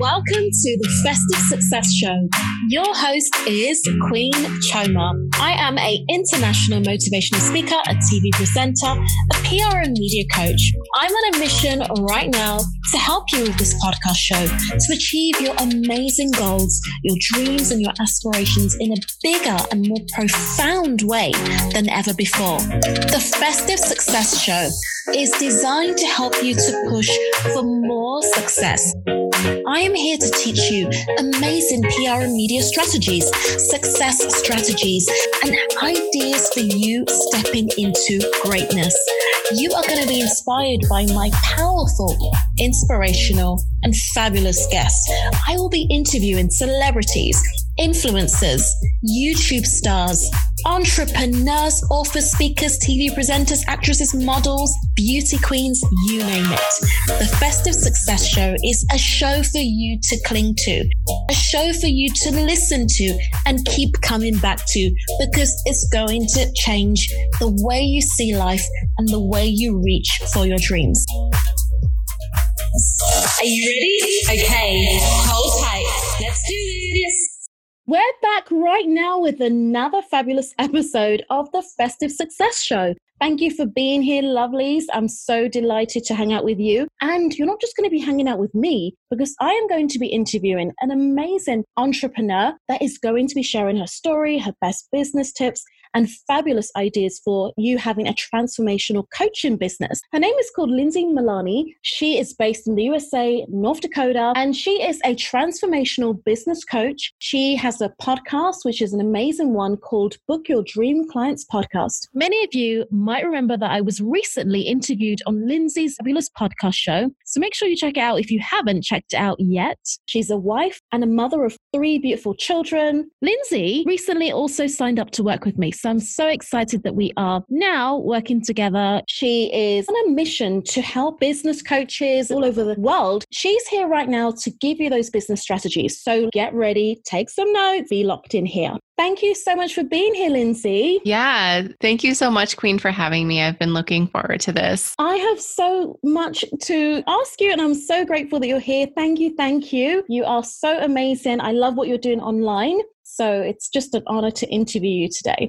Welcome to the Festive Success Show. Your host is Queen Chioma. I am a international motivational speaker, a TV presenter, a PR and media coach. I'm on a mission right now to help you with this podcast show to achieve your amazing goals, your dreams and your aspirations in a bigger and more profound way than ever before. The Festive Success Show is designed to help you to push for more success. I am here to teach you amazing PR and media strategies, success strategies, and ideas for you stepping into greatness. You are going to be inspired by my powerful, inspirational, and fabulous guests. I will be interviewing celebrities influencers, YouTube stars, entrepreneurs, authors, speakers, TV presenters, actresses, models, beauty queens, you name it. The Festive Success Show is a show for you to cling to, a show for you to listen to and keep coming back to because it's going to change the way you see life and the way you reach for your dreams. Are you ready? Okay, hold tight. We're back right now with another fabulous episode of the Festive Success Show. Thank you for being here, lovelies. I'm so delighted to hang out with you. And you're not just going to be hanging out with me, because I am going to be interviewing an amazing entrepreneur that is going to be sharing her story, her best business tips, and fabulous ideas for you having a transformational coaching business. Her name is called Lindsay Maloney. She is based in the USA, North Dakota, and she is a transformational business coach. She has a podcast, which is an amazing one called Book Your Dream Clients Podcast. Many of you might remember that I was recently interviewed on Lindsay's fabulous podcast show. So make sure you check it out if you haven't checked it out yet. She's a wife and a mother of three beautiful children. Lindsay recently also signed up to work with me. So I'm so excited that we are now working together. She is on a mission to help business coaches all over the world. She's here right now to give you those business strategies. So get ready, take some notes, be locked in here. Thank you so much for being here, Lindsay. Yeah, thank you so much, Queen, for having me. I've been looking forward to this. I have so much to ask you, and I'm so grateful that you're here. Thank you. Thank you. You are so amazing. I love what you're doing online. So it's just an honor to interview you today.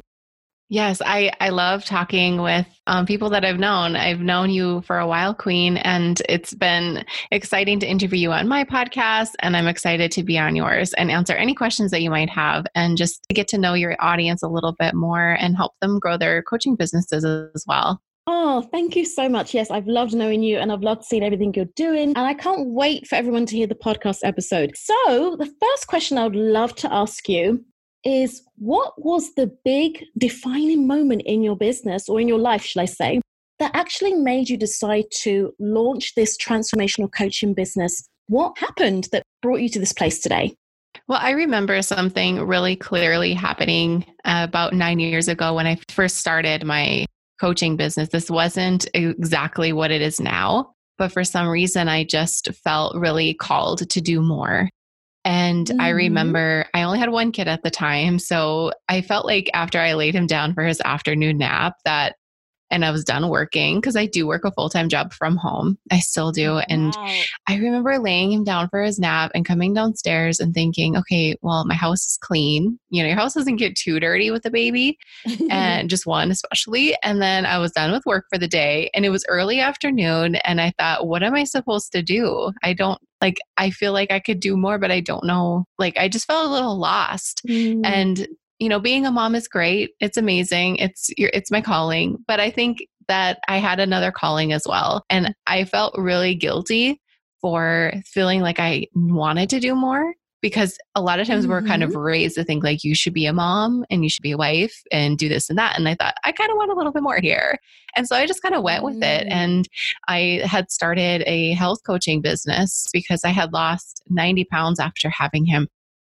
Yes, I, I love talking with um, people that I've known. I've known you for a while, Queen, and it's been exciting to interview you on my podcast. And I'm excited to be on yours and answer any questions that you might have and just to get to know your audience a little bit more and help them grow their coaching businesses as well. Oh, thank you so much. Yes, I've loved knowing you and I've loved seeing everything you're doing. And I can't wait for everyone to hear the podcast episode. So, the first question I would love to ask you is what was the big defining moment in your business or in your life, shall I say, that actually made you decide to launch this transformational coaching business? What happened that brought you to this place today? Well, I remember something really clearly happening about nine years ago when I first started my coaching business. This wasn't exactly what it is now, but for some reason, I just felt really called to do more. And mm-hmm. I remember I only had one kid at the time. So I felt like after I laid him down for his afternoon nap, that and I was done working because I do work a full time job from home. I still do. And I remember laying him down for his nap and coming downstairs and thinking, okay, well, my house is clean. You know, your house doesn't get too dirty with a baby, and just one especially. And then I was done with work for the day and it was early afternoon. And I thought, what am I supposed to do? I don't like, I feel like I could do more, but I don't know. Like, I just felt a little lost. Mm. And you know, being a mom is great. It's amazing. It's your, it's my calling, but I think that I had another calling as well. And I felt really guilty for feeling like I wanted to do more because a lot of times mm-hmm. we're kind of mm-hmm. raised to think like you should be a mom and you should be a wife and do this and that and i thought i kind of want a little bit more here and so i just kind of went with it mm. and i had started a health coaching business because i had lost 90 pounds after having him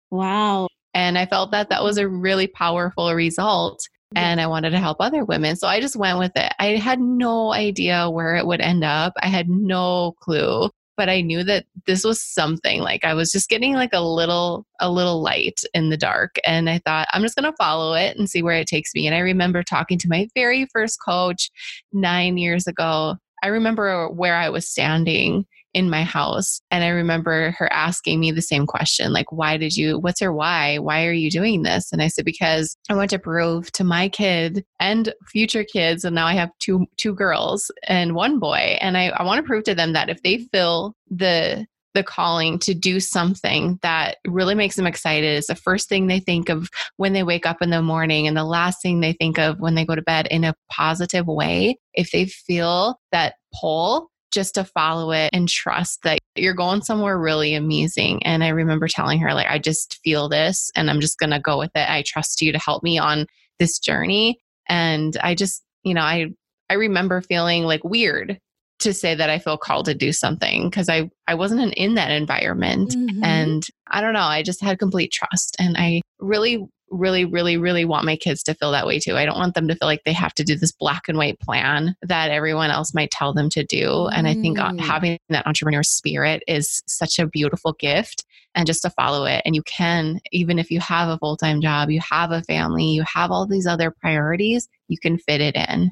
wow and I felt that that was a really powerful result. And I wanted to help other women. So I just went with it. I had no idea where it would end up. I had no clue but I knew that this was something like I was just getting like a little a little light in the dark and I thought I'm just going to follow it and see where it takes me and I remember talking to my very first coach 9 years ago I remember where I was standing in my house. And I remember her asking me the same question like, why did you, what's your why? Why are you doing this? And I said, because I want to prove to my kid and future kids, and now I have two, two girls and one boy. And I, I want to prove to them that if they feel the the calling to do something that really makes them excited is the first thing they think of when they wake up in the morning and the last thing they think of when they go to bed in a positive way. If they feel that pull, just to follow it and trust that you're going somewhere really amazing. And I remember telling her, like, I just feel this and I'm just going to go with it. I trust you to help me on this journey. And I just, you know, I, I remember feeling like weird to say that I feel called to do something because I, I wasn't in that environment. Mm-hmm. And I don't know, I just had complete trust. And I really, really, really, really want my kids to feel that way too. I don't want them to feel like they have to do this black and white plan that everyone else might tell them to do. And I think uh, mm. having that entrepreneur spirit is such a beautiful gift and just to follow it. And you can, even if you have a full time job, you have a family, you have all these other priorities, you can fit it in.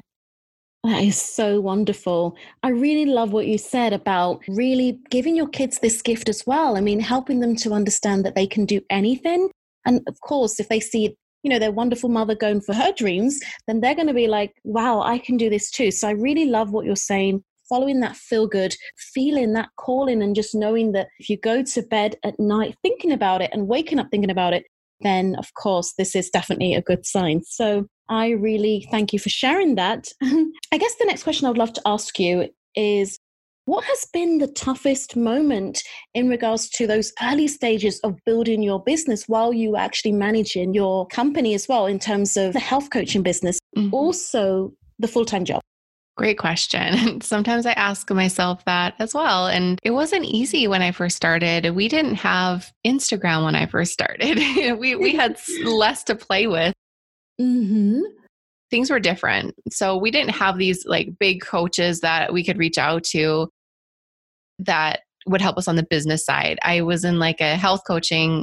That is so wonderful. I really love what you said about really giving your kids this gift as well. I mean, helping them to understand that they can do anything. And of course, if they see, you know, their wonderful mother going for her dreams, then they're going to be like, wow, I can do this too. So I really love what you're saying. Following that feel good, feeling that calling, and just knowing that if you go to bed at night thinking about it and waking up thinking about it, then of course this is definitely a good sign. So I really thank you for sharing that. I guess the next question I would love to ask you is what has been the toughest moment in regards to those early stages of building your business while you were actually managing your company as well in terms of the health coaching business, mm-hmm. also the full time job? Great question. Sometimes I ask myself that as well. And it wasn't easy when I first started. We didn't have Instagram when I first started. we we had less to play with. Mm-hmm. Things were different. So we didn't have these like big coaches that we could reach out to that would help us on the business side. I was in like a health coaching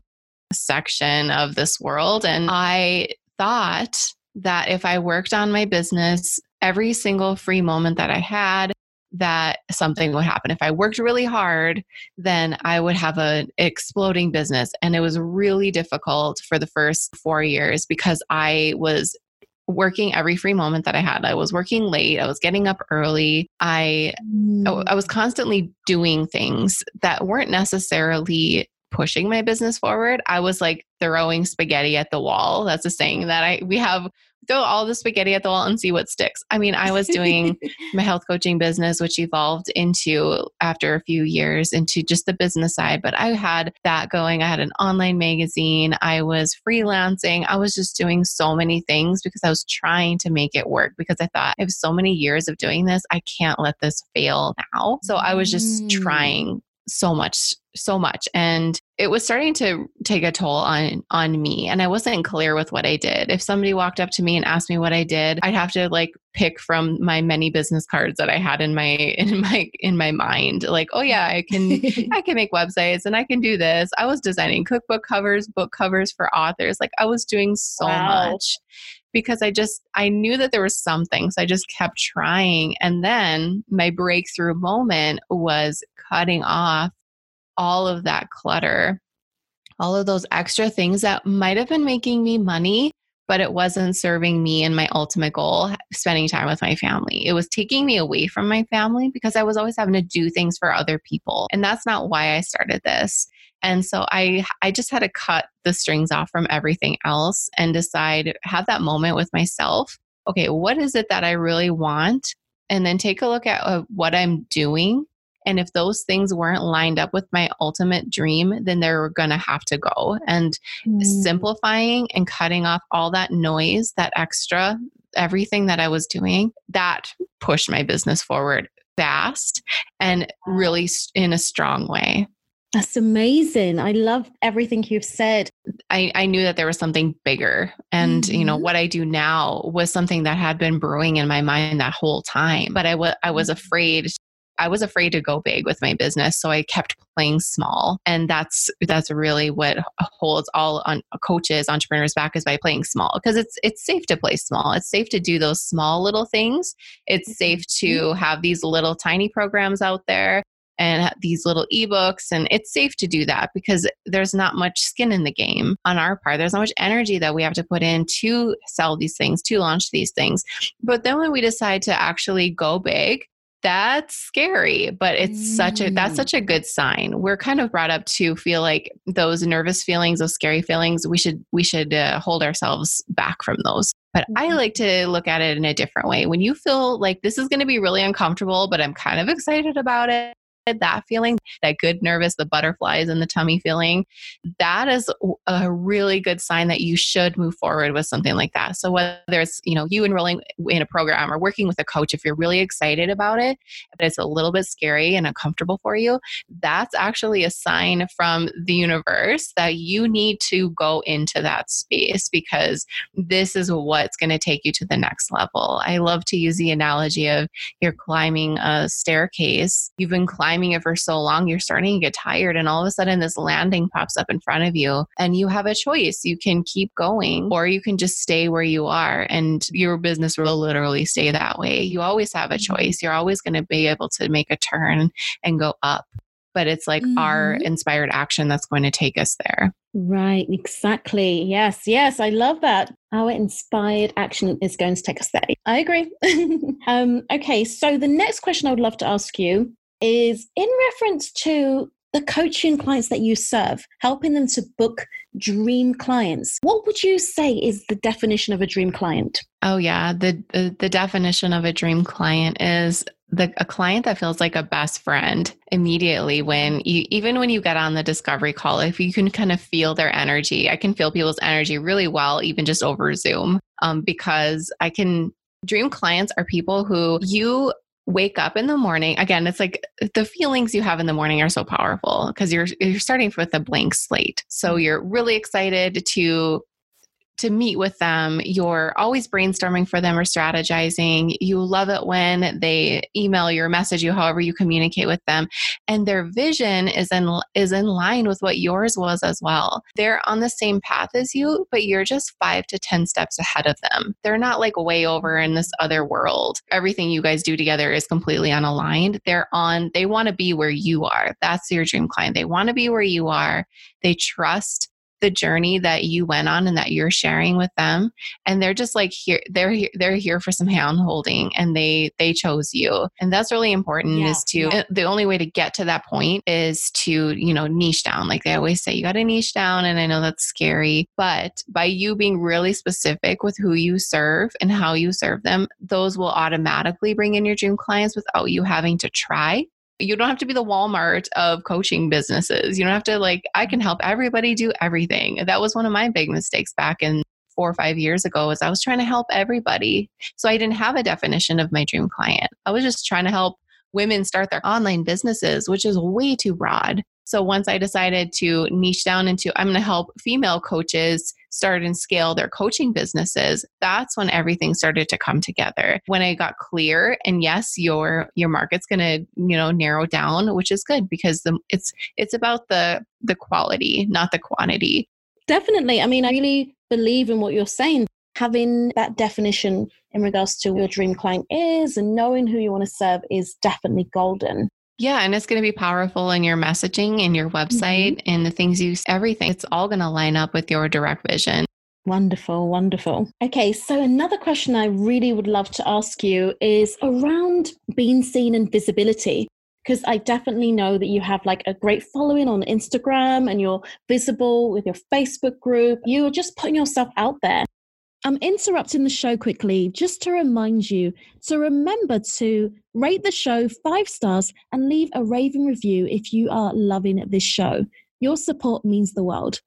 section of this world and I thought that if I worked on my business every single free moment that I had, that something would happen. If I worked really hard, then I would have an exploding business. And it was really difficult for the first four years because I was working every free moment that I had. I was working late, I was getting up early. I mm. I was constantly doing things that weren't necessarily pushing my business forward. I was like throwing spaghetti at the wall. That's a saying that I we have throw all the spaghetti at the wall and see what sticks. I mean, I was doing my health coaching business, which evolved into after a few years into just the business side. But I had that going. I had an online magazine. I was freelancing. I was just doing so many things because I was trying to make it work because I thought I have so many years of doing this. I can't let this fail now. So I was just mm. trying so much so much and it was starting to take a toll on on me and i wasn't clear with what i did if somebody walked up to me and asked me what i did i'd have to like pick from my many business cards that i had in my in my in my mind like oh yeah i can i can make websites and i can do this i was designing cookbook covers book covers for authors like i was doing so wow. much because I just I knew that there was something so I just kept trying and then my breakthrough moment was cutting off all of that clutter, all of those extra things that might have been making me money, but it wasn't serving me and my ultimate goal, spending time with my family. It was taking me away from my family because I was always having to do things for other people. And that's not why I started this. And so I I just had to cut the strings off from everything else and decide have that moment with myself. Okay, what is it that I really want? And then take a look at uh, what I'm doing and if those things weren't lined up with my ultimate dream, then they were going to have to go. And mm. simplifying and cutting off all that noise, that extra, everything that I was doing, that pushed my business forward fast and really in a strong way. That's amazing. I love everything you've said. I, I knew that there was something bigger. And, mm-hmm. you know, mm-hmm. what I do now was something that had been brewing in my mind that whole time. But I, w- I was mm-hmm. afraid I was afraid to go big with my business, so I kept playing small, and that's that's really what holds all on coaches, entrepreneurs back is by playing small because it's it's safe to play small. It's safe to do those small little things. It's safe to mm-hmm. have these little tiny programs out there and these little ebooks. And it's safe to do that because there's not much skin in the game on our part. There's not much energy that we have to put in to sell these things, to launch these things. But then when we decide to actually go big, that's scary but it's such a that's mm. such a good sign we're kind of brought up to feel like those nervous feelings those scary feelings we should we should uh, hold ourselves back from those but I mm-hmm. like to look at it in a different way. When you feel like this is going to be really uncomfortable, but I'm kind of excited about it, that feeling, that good nervous, the butterflies in the tummy feeling, that is a really good sign that you should move forward with something like that. So whether it's, you know, you enrolling in a program or working with a coach, if you're really excited about it, but it's a little bit scary and uncomfortable for you, that's actually a sign from the universe that you need to go into that space because this is what's going to take you to the next level. I love to use the analogy of you're climbing a staircase. You've been climbing climbing it for so long, you're starting to get tired. And all of a sudden, this landing pops up in front of you, and you have a choice. You can keep going, or you can just stay where you are, and your business will literally stay that way. You always have a mm-hmm. choice. You're always going to be able to make a turn and go up. But it's like mm-hmm. our inspired action that's going to take us there. Right, exactly. Yes, yes, I love that. Our inspired action is going to take us there. I agree. um, okay, so the next question I would love to ask you is in reference to the coaching clients that you serve, helping them to book dream clients. What would you say is the definition of a dream client? Oh yeah, the the, the definition of a dream client is the a client that feels like a best friend immediately when you even when you get on the discovery call if you can kind of feel their energy i can feel people's energy really well even just over zoom um, because i can dream clients are people who you wake up in the morning again it's like the feelings you have in the morning are so powerful because you're you're starting with a blank slate so mm-hmm. you're really excited to to meet with them. You're always brainstorming for them or strategizing. You love it when they email you or message you, however you communicate with them. And their vision is in is in line with what yours was as well. They're on the same path as you, but you're just five to ten steps ahead of them. They're not like way over in this other world. Everything you guys do together is completely unaligned. They're on, they want to be where you are. That's your dream client. They want to be where you are. They trust the journey that you went on and that you're sharing with them. And they're just like here they're here they're here for some hand holding and they they chose you. And that's really important yeah, is to yeah. Eh, the only way to get to that point is to you know niche down. Like they always say you got to niche down and i know that's scary. But by you being really specific with who you serve and how you serve them those will automatically bring in your dream clients without you having to try you don't have to be the Walmart of coaching businesses. You don't have to like, I can help everybody do everything. That was one of my big mistakes back in four or five years ago was I was trying to help everybody. So I didn't have a definition of my dream client. I was just trying to help women start their online businesses, which is way too broad. So once I decided to niche down into, I'm going to help female coaches start and scale their coaching businesses, that's when everything started to come together. When I got clear, and yes, your your market's going to you know narrow down, which is good because the, it's it's about the the quality, not the quantity. Definitely. I mean, I really believe in what you're saying. Having that definition in regards to your dream client is and knowing who you want to serve is definitely golden. Yeah, and it's going to be powerful in your messaging, in your website, mm-hmm. and the things you, everything. It's all going to line up with your direct vision. Wonderful, wonderful. Okay, so another question I really would love to ask you is around being seen and visibility. Because I definitely know that you have like a great following on Instagram and you're visible with your Facebook group. You're just putting yourself out there. I'm interrupting the show quickly just to remind you to remember to rate the show five stars and leave a raving review if you are loving this show. Your support means the world.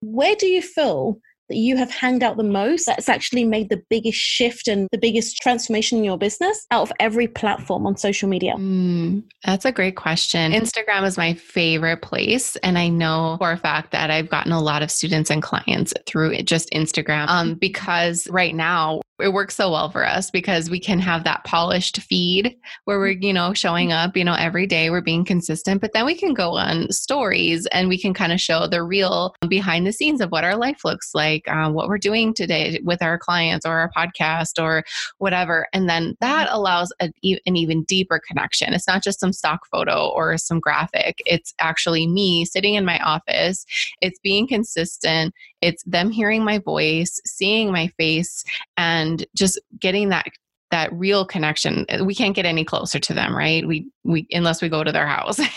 Where do you feel that you have hanged out the most that's actually made the biggest shift and the biggest transformation in your business out of every platform on social media? Mm, that's a great question. Instagram is my favorite place. And I know for a fact that I've gotten a lot of students and clients through just Instagram um, because right now it works so well for us because we can have that polished feed where we're you know showing up you know every day we're being consistent but then we can go on stories and we can kind of show the real behind the scenes of what our life looks like like um, what we're doing today with our clients or our podcast or whatever. And then that mm-hmm. allows a, an even deeper connection. It's not just some stock photo or some graphic, it's actually me sitting in my office. It's being consistent. It's them hearing my voice, seeing my face, and just getting that that real connection we can't get any closer to them right? We we unless we go to their house.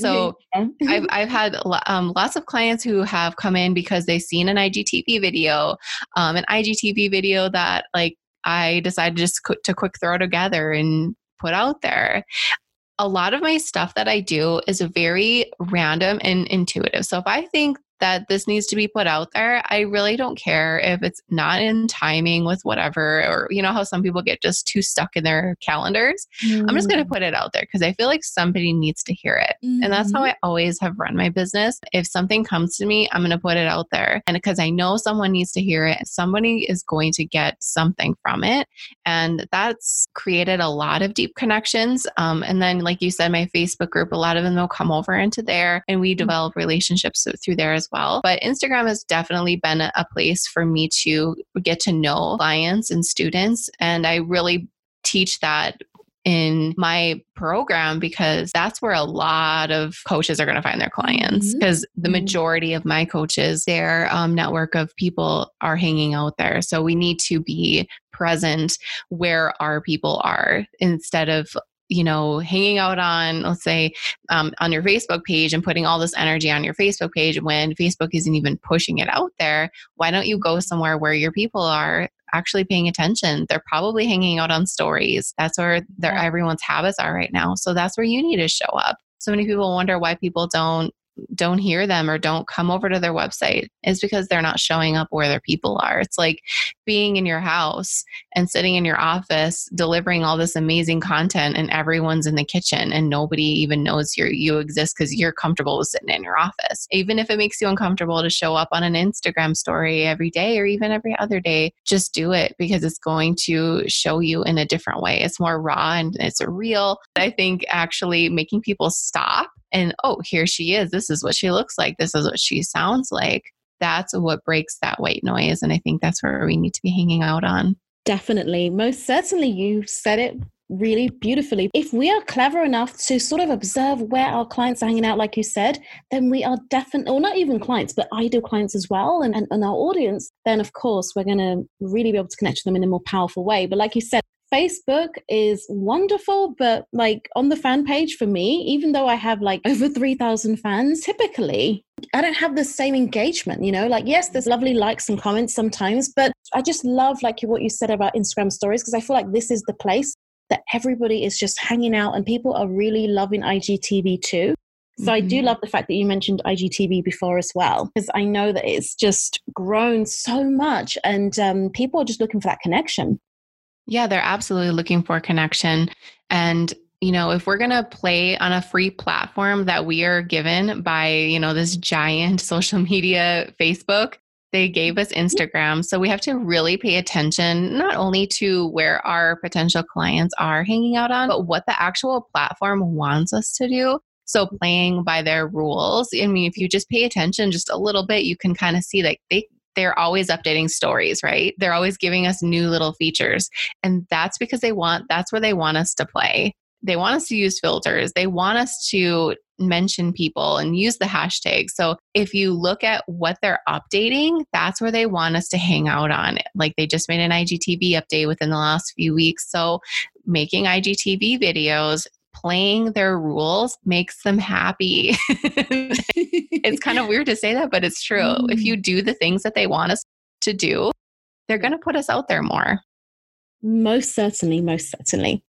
So i've i've had um, lots of clients who have come in because they've seen an igtv video um, an igtv video that like i decided just to quick throw together and put out there. A lot of my stuff that I do is very random and intuitive. So if I think that this needs to be put out there. I really don't care if it's not in timing with whatever, or you know how some people get just too stuck in their calendars. Mm. I'm just going to mm. put it out there because I feel like somebody needs to hear it. Mm-hmm. And that's how mm-hmm. I always have run my business. If something comes to me, I'm going to put it out there. And because I know someone needs to hear it, somebody is going to get something from it. And that's created a lot of deep connections. Um, and then, like you said, my Facebook group, a lot of them will come over into there and we mm. develop relationships through there as well. But Instagram has definitely been a place for me to get to know clients and students. And I really teach that in my program because that's where a lot of coaches are going to find their clients because mm-hmm. the mm-hmm. majority of my coaches their um, network of people are hanging out there so we need to be present where our people are instead of you know, hanging out on, let's say, um, on your Facebook page and putting all this energy on your Facebook page when Facebook isn't even pushing it out there, why don't you go somewhere where your people are actually paying attention? They're probably hanging out on stories. That's where their, everyone's habits are right now. So that's where you need to show up. So many people wonder why people don't don't hear them or don't come over to their website is because they're not showing up where their people are. It's like being in your house and sitting in your office delivering all this amazing content and everyone's in the kitchen and nobody even knows you you exist because you're comfortable with sitting in your office. Even if it makes you uncomfortable to show up on an Instagram story every day or even every other day, just do it because it's going to show you in a different way. It's more raw and it's real. I think actually making people stop and oh, here she is. This is what she looks like. This is what she sounds like. That's what breaks that white noise. And I think that's where we need to be hanging out on. Definitely. Most certainly, you said it really beautifully. If we are clever enough to sort of observe where our clients are hanging out, like you said, then we are definitely, or not even clients, but ideal clients as well, and, and, and our audience, then of course we're going to really be able to connect to them in a more powerful way. But like you said, Facebook is wonderful, but like on the fan page for me, even though I have like over 3,000 fans, typically I don't have the same engagement, you know? Like, yes, there's lovely likes and comments sometimes, but I just love like what you said about Instagram stories because I feel like this is the place that everybody is just hanging out and people are really loving IGTV too. So mm-hmm. I do mm-hmm. love the fact that you mentioned IGTV before as well, because I know that it's just grown so much and um, people are just looking for that connection. Yeah, they're absolutely looking for connection. And, you know, if we're going to play on a free platform that we are given by, you know, this giant social media Facebook, they gave us mm-hmm. Instagram. So we have to really pay attention not only to where our potential clients are hanging out on, but what the actual platform wants us to do. So mm-hmm. playing by their rules. I mean, if you just pay attention just a little bit, you can kind of see like they they're always updating stories, right? They're always giving us new little features. And that's because they want, that's where they want us to play. They want us to use filters. They want us to mention people and use the hashtag. So if you look at what they're updating, that's where they want us to hang out on. Like they just made an IGTV update within the last few weeks. So making IGTV videos playing their rules makes them happy. it's kind of weird to say that, but it's true. Mm. If you do the things that they want us to do, they're going to put us out there more. Most certainly, most certainly.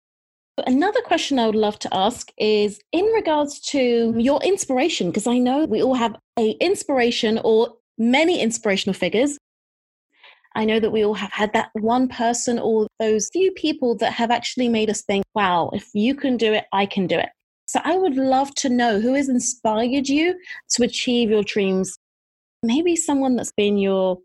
Another question I would love to ask is in regards to your inspiration, because I know we all have a inspiration or many inspirational figures I know that we all have had that one person or those few people that have actually made us think, wow, if you can do it, I can do it. So I would love to know who has inspired you to achieve your dreams. Maybe someone that's been your,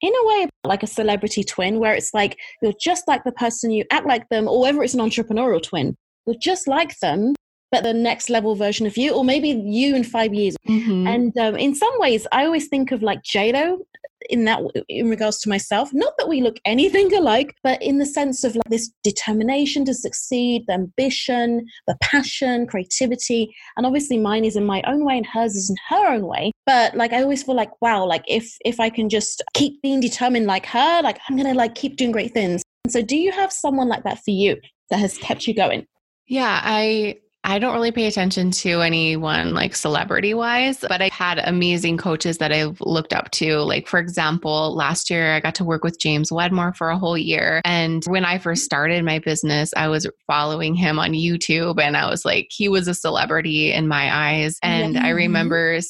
in a way, like a celebrity twin, where it's like you're just like the person, you act like them, or whether it's an entrepreneurial twin, you're just like them, but the next level version of you, or maybe you in five years. Mm-hmm. And um, in some ways, I always think of like JLo in that in regards to myself not that we look anything alike but in the sense of like this determination to succeed the ambition the passion creativity. And obviously mine is in my own way and hers is in her own way. But like i always feel like wow like if if i can just keep being determined like her like i'm gonna like keep doing great things. And so do you have someone like that for you that has kept you going? Yeah i I don't really pay attention to anyone like celebrity wise, but I had amazing coaches that I've looked up to. Like, for example, last year I got to work with James Wedmore for a whole year. And when I first started my business, I was following him on YouTube and I was like, he was a celebrity in my eyes. And yeah. I remember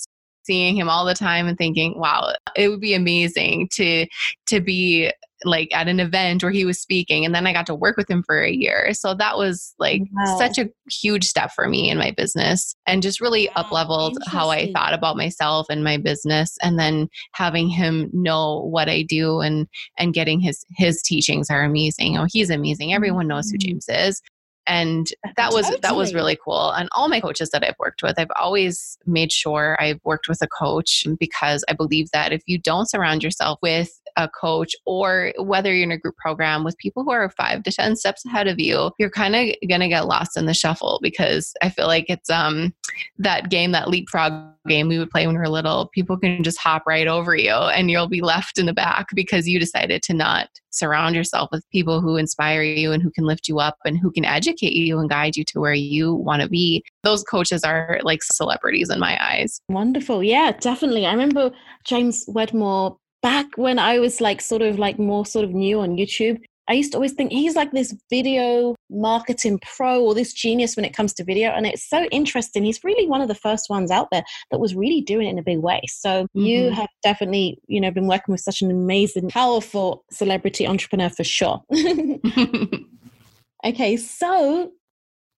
seeing him all the time and thinking, wow, it would be amazing to to be like at an event where he was speaking and then I got to work with him for a year. So that was like wow. such a huge step for me in my business and just really up leveled how I thought about myself and my business and then having him know what I do and and getting his his teachings are amazing. Oh, he's amazing. Everyone knows who mm-hmm. James is and that was totally. that was really cool and all my coaches that i've worked with i've always made sure i've worked with a coach because i believe that if you don't surround yourself with a coach or whether you're in a group program with people who are five to 10 steps ahead of you, you're kind of going to get lost in the shuffle because I feel like it's um, that game, that leapfrog game we would play when we were little. People can just hop right over you and you'll be left in the back because you decided to not surround yourself with people who inspire you and who can lift you up and who can educate you and guide you to where you want to be. Those coaches are like celebrities in my eyes. Wonderful. Yeah, definitely. I remember James Wedmore back when I was like sort of like more sort of new on YouTube, I used to always think he's like this video marketing pro or this genius when it comes to video. And it's so interesting. He's really one of the first ones out there that was really doing it in a big way. So mm-hmm. you have definitely, you know, been working with such an amazing, powerful celebrity entrepreneur for sure. okay, so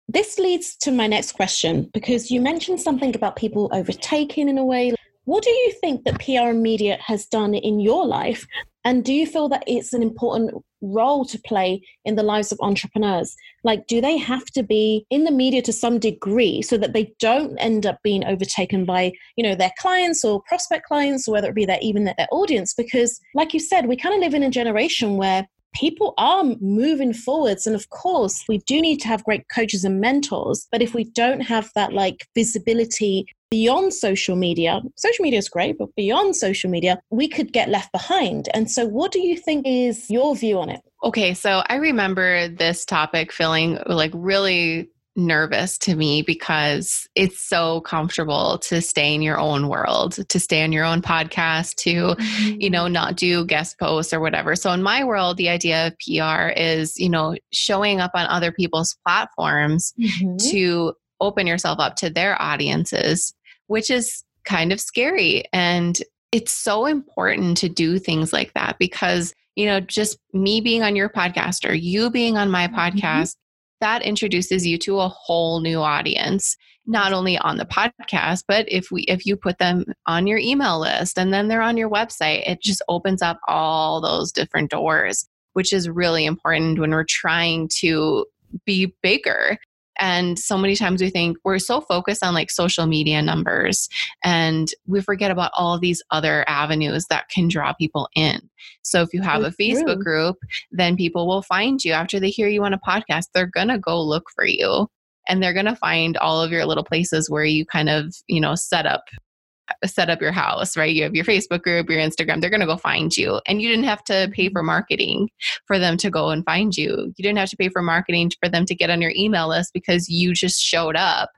this leads to my next question because you mentioned something about people overtaking in a way what do you think that PR and media has done in your life? And do you feel that it's an important role to play in the lives of entrepreneurs? Like, do they have to be in the media to some degree so that they don't end up being overtaken by, you know, their clients or prospect clients, or whether it be their even their audience? Because, like you said, we kind of live in a generation where people are moving forwards and of course we do need to have great coaches and mentors but if we don't have that like visibility beyond social media social media is great but beyond social media we could get left behind. And so what do you think is your view on it? Okay so i remember this topic feeling like really nervous to me because it's so comfortable to stay in your own world, to stay on your own podcast, to, mm-hmm. you know, not do guest posts or whatever. So in my world, the idea of PR is, you know, showing up on other people's platforms mm-hmm. to open yourself up to their audiences, which is kind of scary. And it's so important to do things like that because you know, just me being on your podcast or you being on my mm-hmm. podcast that introduces you to a whole new audience not only on the podcast but if we if you put them on your email list and then they're on your website it just opens up all those different doors which is really important when we're trying to be bigger and so many times we think we're so focused on like social media numbers and we forget about all these other avenues that can draw people in. So if you have That's a Facebook true. group, then people will find you after they hear you on a podcast. They're going to go look for you and they're going to find all of your little places where you kind of, you know, set up set up your house, right? You have your Facebook group, your Instagram, they're going to go find you. And you didn't have to pay for mm-hmm. marketing for them to go and find you. You didn't have to pay for marketing for them to get on your email list because you just showed up.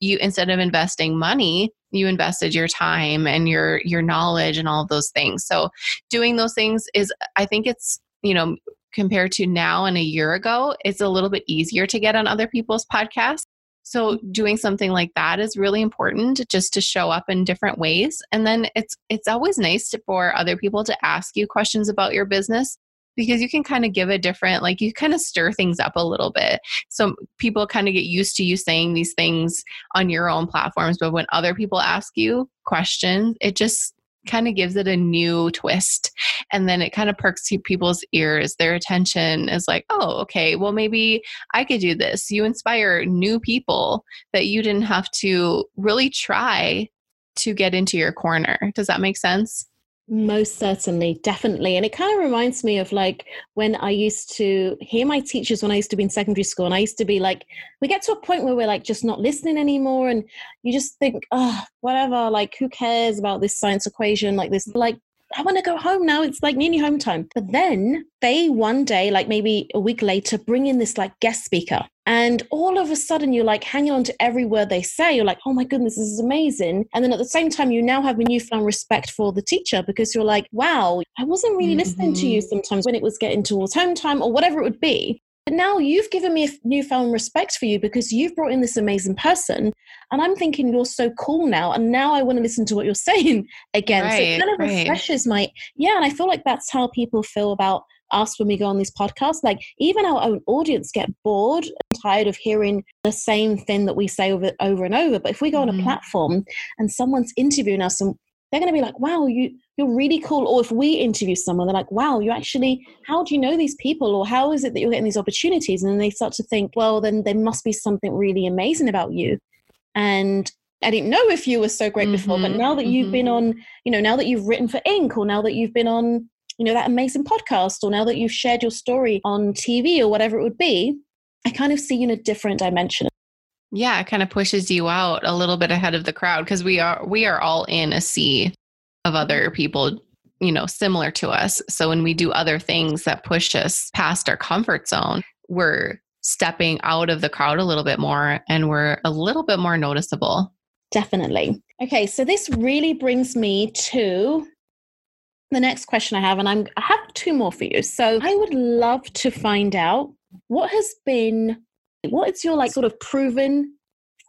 You instead of investing money, you invested your time and your your knowledge and all of those things. So doing those things is I think it's, you know, compared to now and a year ago, it's a little bit easier to get on other people's podcasts so doing something like that is really important just to show up in different ways. And then it's it's always nice to, for other people to ask you questions about your business because you can kind of give a different like you kind of stir things up a little bit so people kind of get used to you saying these things on your own platforms but when other people ask you questions it just kind of gives it a new twist and then it kind of perks people's ears their attention is like oh okay well maybe i could do this. You inspire new people that you didn't have to really try to get into your corner. Does that make sense Most certainly, definitely. And it kind of reminds me of like when I used to hear my teachers when I used to be in secondary school, and I used to be like, we get to a point where we're like just not listening anymore. And you just think, oh, whatever, like who cares about this science equation, like this, like I want to go home now. It's like nearly home time. But then they one day, like maybe a week later, bring in this like guest speaker. And all of a sudden, you're like hanging on to every word they say. You're like, oh my goodness, this is amazing. And then at the same time, you now have a newfound respect for the teacher because you're like, wow, I wasn't really mm-hmm. listening to you mm-hmm. sometimes when it was getting towards home time or whatever it would be. But now you've given me a newfound respect for you because you've brought in this amazing person. And I'm thinking you're so cool now. And now I want to listen to what you're saying again. Right, so it kind of right. refreshes my, yeah. And I feel like that's how people feel about us when we go on these podcasts. Like even our own audience get bored and tired of hearing the same thing that we say over, over and over. But if we go mm-hmm. on a mm-hmm. platform and someone's interviewing us and they're going to be like, wow, you, you're really cool. Or if we interview someone, they're like, wow, you actually, how do you know these people? Or how is it that you're getting these opportunities? And then they start to think, well, then there must be something really amazing about you. And I didn't know if you were so great mm-hmm, before, but mm-hmm, now that you've mm-hmm. been on, you know, now that you've written for Inc., or now that you've been on, you know, that amazing podcast, or now that you've shared your story on TV or whatever it would be, I kind of see you in a different dimension. Yeah, it kind of pushes you out a little bit ahead of the crowd because we are we are all in a sea of other people, you know, similar to us. So when we do other things that push us past our comfort zone, we're stepping out of the crowd a little bit more and we're a little bit more noticeable. Definitely. Okay, so this really brings me to the next question I have, and I'm I have two more for you. So I would love to find out what has been what is your like sort of proven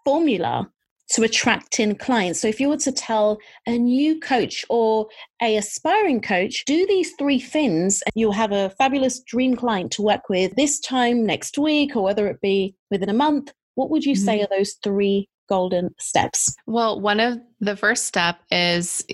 formula to attracting clients? So if you were to tell a new coach or a aspiring coach, do these three things and you'll have a fabulous dream client to work with this time next week or whether it be within a month, what would you mm-hmm. say are those three golden steps? Well, one of the first step is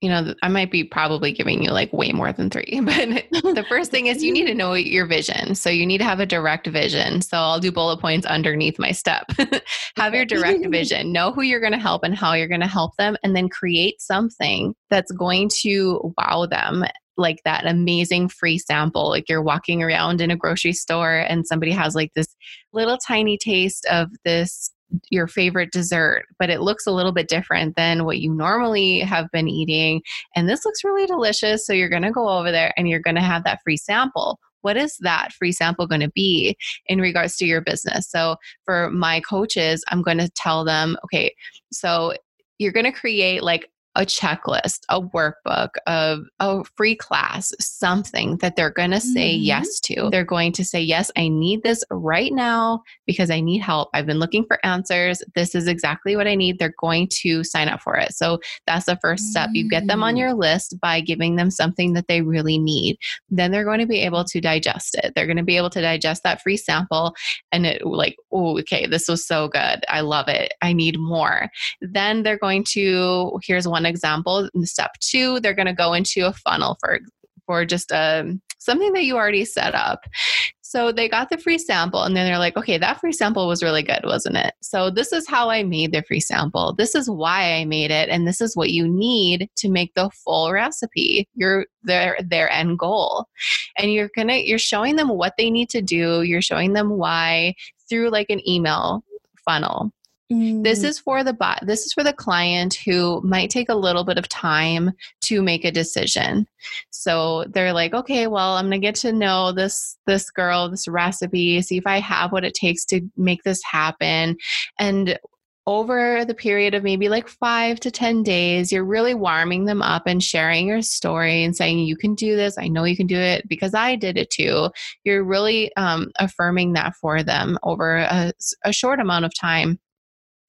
you know, I might be probably giving you like way more than three, but the first thing is you need to know your vision. So you need to have a direct vision. So I'll do bullet points underneath my step. have your direct vision, know who you're going to help and how you're going to help them, and then create something that's going to wow them like that amazing free sample. Like you're walking around in a grocery store and somebody has like this little tiny taste of this your favorite dessert, but it looks a little bit different than what you normally have been eating. And this looks really delicious. So you're going to go over there and you're going to have that free sample. What is that free sample going to be in regards to your business? So for my coaches, I'm going to tell them, okay, so you're going to create like a checklist, a workbook, of a free class, something that they're going to say mm-hmm. yes to. They're going to say, Yes, I need this right now because I need help. I've been looking for answers. This is exactly what I need. They're going to sign up for it. So that's the first step. You get them on mm. your list by giving them something that they really need. Then they're going to be able to digest it. They're going to be able to digest that free sample and it, like, oh, okay, this was so good. I love it. I need more. Then they're going to, here's one example. In step two, they're going to go into a funnel for for just a something that you already set up. So they got the free sample and then they're like, okay, that free sample was really good, wasn't it? So this is how I made the free sample. This is why I made it. And this is what you need to make the full recipe, your their their end goal. And you're gonna you're showing them what they need to do. You're showing them why through like an email funnel. This mm. is for the bot. This is for the client who might take a little bit of time to make a decision. So they're like, okay, well, I'm gonna get to know this this girl, this recipe, see if I have what it takes to make this happen. And over the period of maybe like five to 10 days, you're really warming them up and sharing your story and saying, You can do this. I know you can do it because I did it too. You're really um, affirming that for them over a, a short amount of time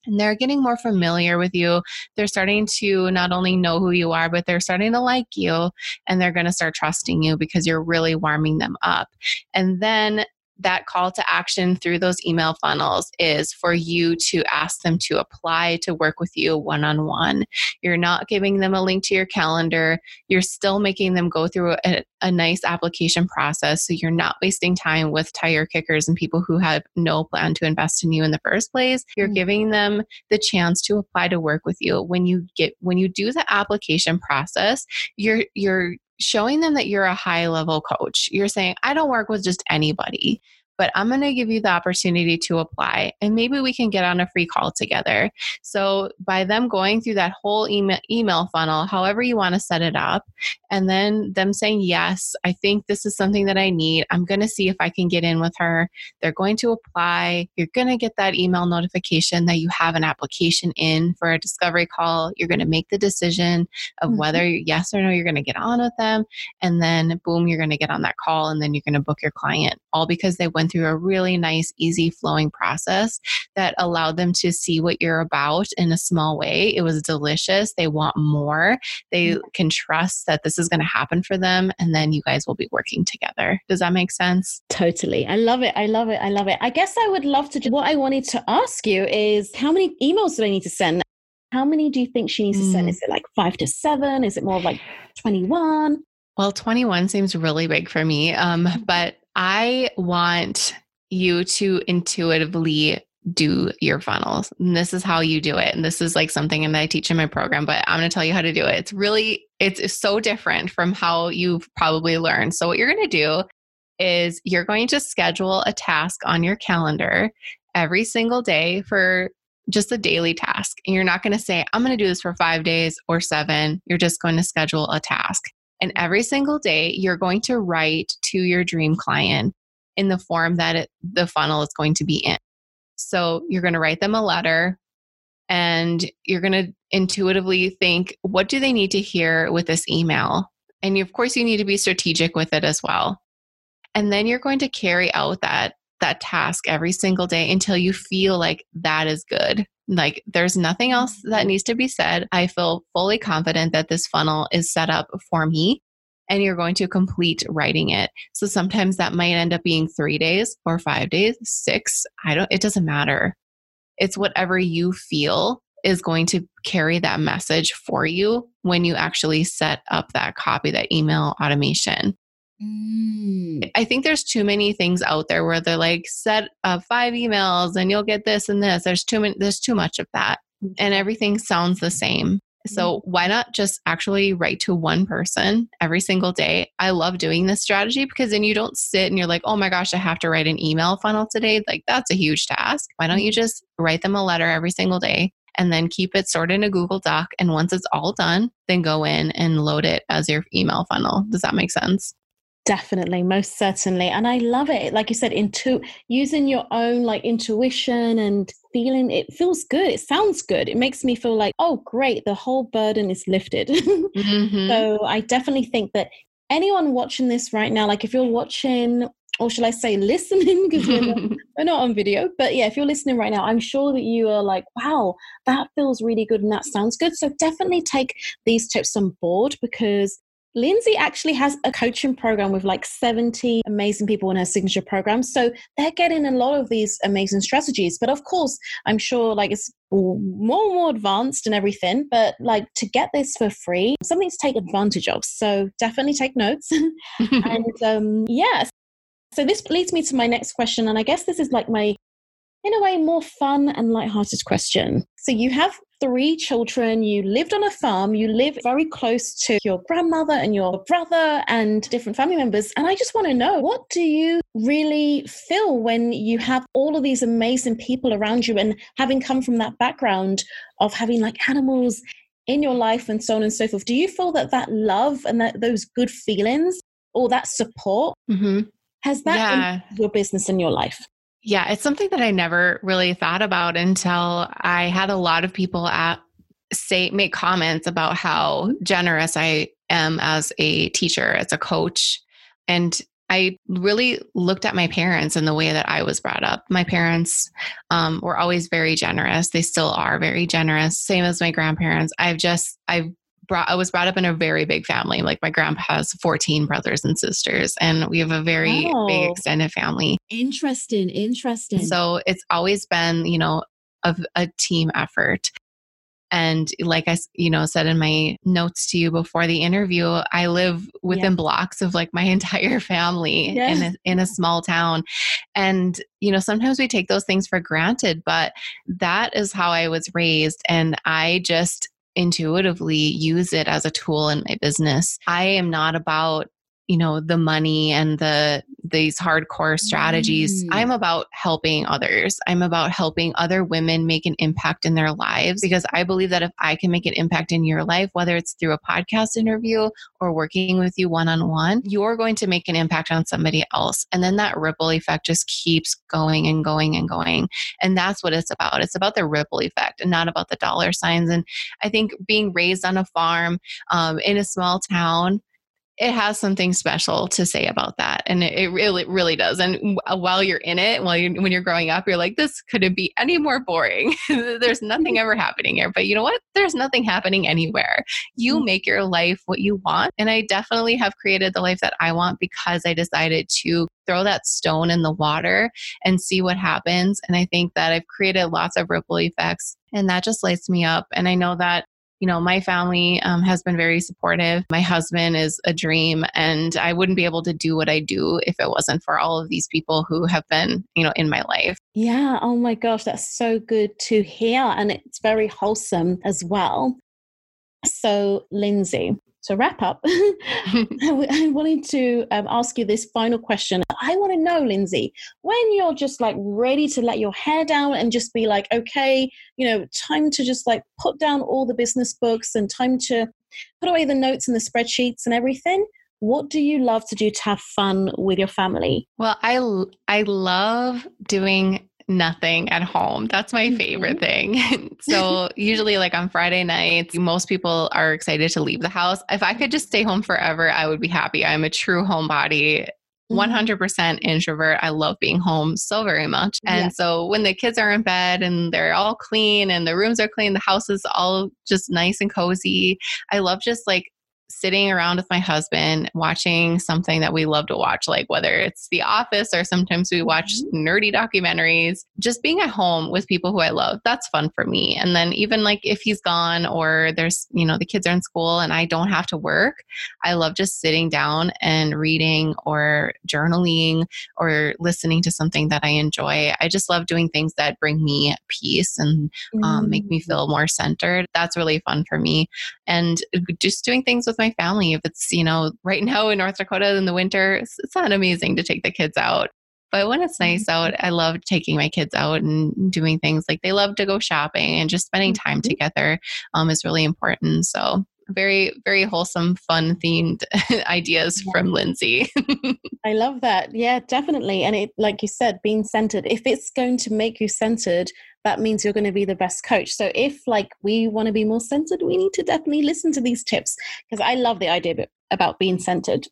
and they're getting more familiar with you. They're starting to not only know who you are, but they're starting to like you and they're going to start trusting you because you're really warming them up. And then that call to action through those email funnels is for you to ask them to apply to work with you one on one. You're not giving them a link to your calendar. You're still making them go through a, a nice application process. So you're not wasting time with tire kickers and people who have no plan to invest in you in the first place. You're mm-hmm. giving them the chance to apply to work with you. When you get when you do the application process, you're you're showing them that you're a high level coach. You're saying, I don't work with just anybody but I'm going to give you the opportunity to apply and maybe we can get on a free call together. So, by them going through that whole email, email funnel, however you want to set it up, and then them saying, Yes, I think this is something that I need. I'm going to see if I can get in with her. They're going to apply. You're going to get that email notification that you have an application in for a discovery call. You're going to make the decision of mm-hmm. whether yes or no you're going to get on with them. And then, boom, you're going to get on that call and then you're going to book your client, all because they went through a really nice, easy flowing process that allowed them to see what you're about in a small way. It was delicious. They want more. They mm-hmm. can trust that this is going to happen for them. And then you guys will be working together. Does that make sense? Totally. I love it. I love it. I love it. I guess I would love to. What I wanted to ask you is how many emails do I need to send? How many do you think she needs to send? Mm. Is it like five to seven? Is it more like 21? Well, 21 seems really big for me. Um, mm-hmm. but I want you to intuitively do your funnels. And this is how you do it. And this is like something that I teach in my program, but I'm going to tell you how to do it. It's really, it's so different from how you've probably learned. So, what you're going to do is you're going to schedule a task on your calendar every single day for just a daily task. And you're not going to say, I'm going to do this for five days or seven. You're just going to schedule a task. And every single day, you're going to write to your dream client in the form that it, the funnel is going to be in. So you're going to write them a letter and you're going to intuitively think, what do they need to hear with this email? And of course, you need to be strategic with it as well. And then you're going to carry out that that task every single day until you feel like that is good. Like there's nothing else mm-hmm. that needs to be said. I feel fully confident that this funnel is set up for me and you're going to complete writing it. So sometimes that might end up being 3 days or 5 days, 6, I don't it doesn't matter. It's whatever you feel is going to carry that message for you when you actually set up that copy, that email automation. Mm. I think there's too many things out there where they're like set uh, five emails and you'll get this and this. There's too many. There's too much of that, and everything sounds the same. So mm-hmm. why not just actually write to one person every single day? I love doing this strategy because then you don't sit and you're like, oh my gosh, I have to write an email funnel today. Like that's a huge task. Why don't you mm-hmm. just write them a letter every single day and then keep it stored in a Google Doc? And once it's all done, then go in and load it as your email funnel. Does that make sense? Definitely, most certainly. And I love it. Like you said, into using your own like intuition and feeling it feels good. It sounds good. It makes me feel like, oh great, the whole burden is lifted. mm-hmm. So I definitely think that anyone watching this right now, like if you're watching or should I say listening because we're, we're, not on video, but yeah, if you're listening right now, I'm sure that you are like, wow, that feels really good and that sounds good. So definitely take these tips on board because Lindsay actually has a coaching program with like 70 amazing people in her signature program. So they're getting a lot of these amazing strategies. But of course, I'm sure like it's more and more advanced and everything. But like to get this for free, something to take advantage of. So definitely take notes. and um, yeah. So this leads me to my next question. And I guess this is like my in a way, more fun and light-hearted question. So you have three children, you lived on a farm, you live very close to your grandmother and your brother and different family members. And I just want to know what do you really feel when you have all of these amazing people around you and having come from that background of having like animals in your life and so on and so forth? Do you feel that that love and that those good feelings or that support mm-hmm. has that yeah. your business in your life? Yeah, it's something that I never really thought about until I had a lot of people at say make comments about how generous I am as a teacher, as a coach. And I really looked at my parents and the way that I was brought up. My parents um, were always very generous. They still are very generous, same as my grandparents. I've just, I've brought I was brought up in a very big family. Like my grandpa has 14 brothers and sisters and we have a very oh. big extended family. Interesting, interesting. So it's always been, you know, of a team effort. And like I, you know, said in my notes to you before the interview, I live within yeah. blocks of like my entire family yeah. in a, in a small town. And, you know, sometimes we take those things for granted, but that is how I was raised. And I just intuitively use it as a tool in my business. I am not about you know the money and the these hardcore strategies mm. i'm about helping others. I'm about helping other women make an impact in their lives because i believe that if i can make an impact in your life whether it's through a podcast interview or working with you one-on-one you're going to make an impact on somebody else. And then that ripple effect just keeps going and going and going. And that's what it's about. It's about the ripple effect and not about the dollar signs. And i think being raised on a farm um, in a small town it has something special to say about that and it, it really really does and while you're in it while you when you're growing up you're like this couldn't be any more boring. There's nothing ever happening here but you know what? There's nothing happening anywhere. You mm. make your life what you want and i definitely have created the life that i want because i decided to throw that stone in the water and see what happens and i think that i've created lots of ripple effects and that just lights me up and i know that you know, my family um, has been very supportive. My husband is a dream, and I wouldn't be able to do what I do if it wasn't for all of these people who have been, you know, in my life. Yeah. Oh my gosh, that's so good to hear. And it's very wholesome as well. So, Lindsay, to wrap up, I wanted to um, ask you this final question. I want to know, Lindsay, when you're just like ready to let your hair down and just be like, okay, you know, time to just like put down all the business books and time to put away the notes and the spreadsheets and everything. What do you love to do to have fun with your family? Well, I I love doing nothing at home. That's my favorite mm-hmm. thing. so, usually, like on Friday nights, most people are excited to leave the house. If I could just stay home forever, I would be happy. I'm a true homebody. 100% mm-hmm. introvert. I love being home so very much. And yeah. so when the kids are in bed and they're all clean and the rooms are clean, the house is all just nice and cozy. I love just like sitting around with my husband watching something that we love to watch, like whether it's The Office or sometimes we watch mm-hmm. nerdy documentaries, just being at home with people who I love, that's fun for me. And then even like if he's gone or there's, you know, the kids are in school and I don't have to work, I love just sitting down and reading or journaling or listening to something that I enjoy. I just love doing things that bring me peace and um, make me mm. feel more centered. That's really fun for me. And just doing things with my family. If it's, you know, right now in North Dakota in the winter, it's, it's not amazing to take the kids out. But when it's nice mm-hmm. out, I love taking my kids out and doing things like they love to go shopping and just spending time mm-hmm. together um, is really important. So very very wholesome fun themed ideas yeah. from lindsay i love that yeah definitely and it like you said being centered if it's going to make you centered that means you're going to be the best coach. So if like we want to be more centered, we need to definitely listen to these tips because I love the idea about being centered.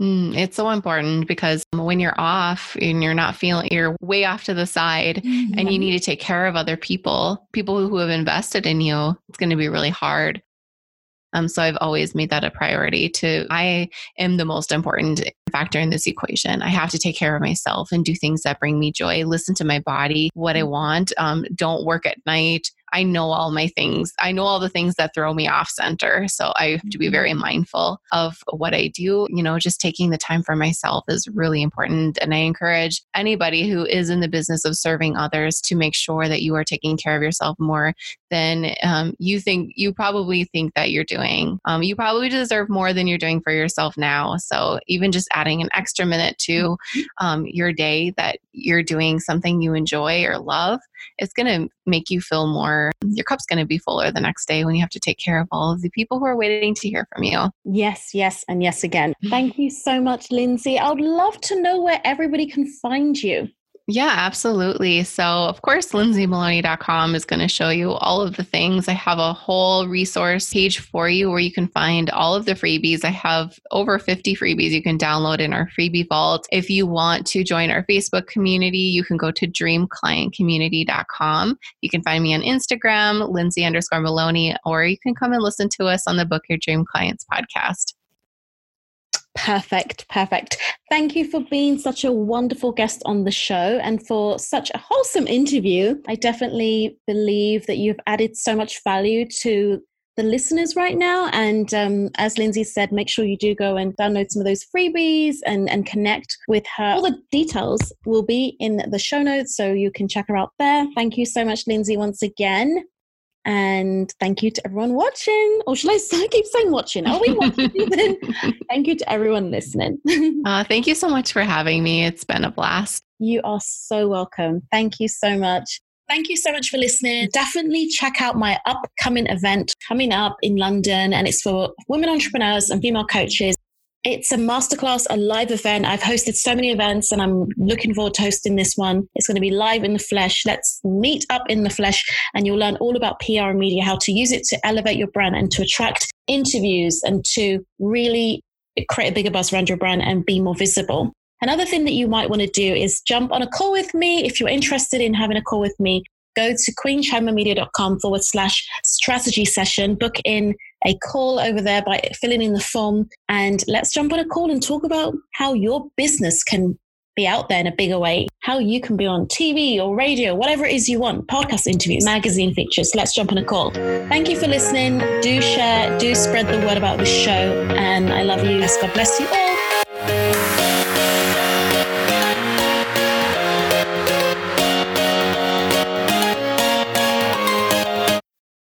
Mm, it's so important because when you're off and you're not feeling, you're way off to the side mm-hmm. and you need to take care of other people, people who have invested in you, it's going to be really hard. Um, so I've always made that a priority to, I am the most important factor in this equation. I have to take care of myself and do things that bring me joy, listen to my body, what I mm-hmm. want. Um, don't work at night. I know all my things. I know all the things that throw me off center. So I have to be very mm-hmm. mindful of what I do. You know, just taking the time for myself is really important. And I encourage anybody who is in the business of serving others to make sure that you are taking care of yourself more than um, you think you probably think that you're doing. Um, you probably deserve more than you're doing for yourself now. So even just adding an extra minute to mm-hmm. um, your day that you're doing something you enjoy or love, it's going to make you feel more, your cup's going to be fuller the next day when you have to take care of all of the people who are waiting to hear from you. Yes, yes, and yes again. Thank you so much, Lindsay. I would love to know where everybody can find you. Yeah, absolutely. So, of course, lindsaymaloney.com is going to show you all of the things. I have a whole resource page for you where you can find all of the freebies. I have over 50 freebies you can download in our freebie vault. If you want to join our Facebook community, you can go to dreamclientcommunity.com. You can find me on Instagram, Lindsay underscore Maloney, or you can come and listen to us on the Book Your Dream Clients podcast. Perfect, perfect. Thank you for being such a wonderful guest on the show and for such a wholesome interview. I definitely believe that you've added so much value to the listeners right now. And um, as Lindsay said, make sure you do go and download some of those freebies and, and connect with her. All the details will be in the show notes, so you can check her out there. Thank you so much, Lindsay, once again. And thank you to everyone watching. Or should I, I keep saying watching? Are we watching? thank you to everyone listening. uh, thank you so much for having me. It's been a blast. You are so welcome. Thank you so much. Thank you so much for listening. Definitely check out my upcoming event coming up in London, and it's for women entrepreneurs and female coaches. It's a masterclass, a live event. I've hosted so many events and I'm looking forward to hosting this one. It's going to be live in the flesh. Let's meet up in the flesh and you'll learn all about PR and media, how to use it to elevate your brand and to attract interviews and to really create a bigger buzz around your brand and be more visible. Another thing that you might want to do is jump on a call with me. If you're interested in having a call with me, go to queenchiomamedia.com forward slash strategy session, book in a call over there by filling in the form, and let's jump on a call and talk about how your business can be out there in a bigger way, how you can be on TV or radio, whatever it is you want, podcast interviews, magazine features. Let's jump on a call. Thank you for listening. Do share, do spread the word about this show. And I love you. God bless you all.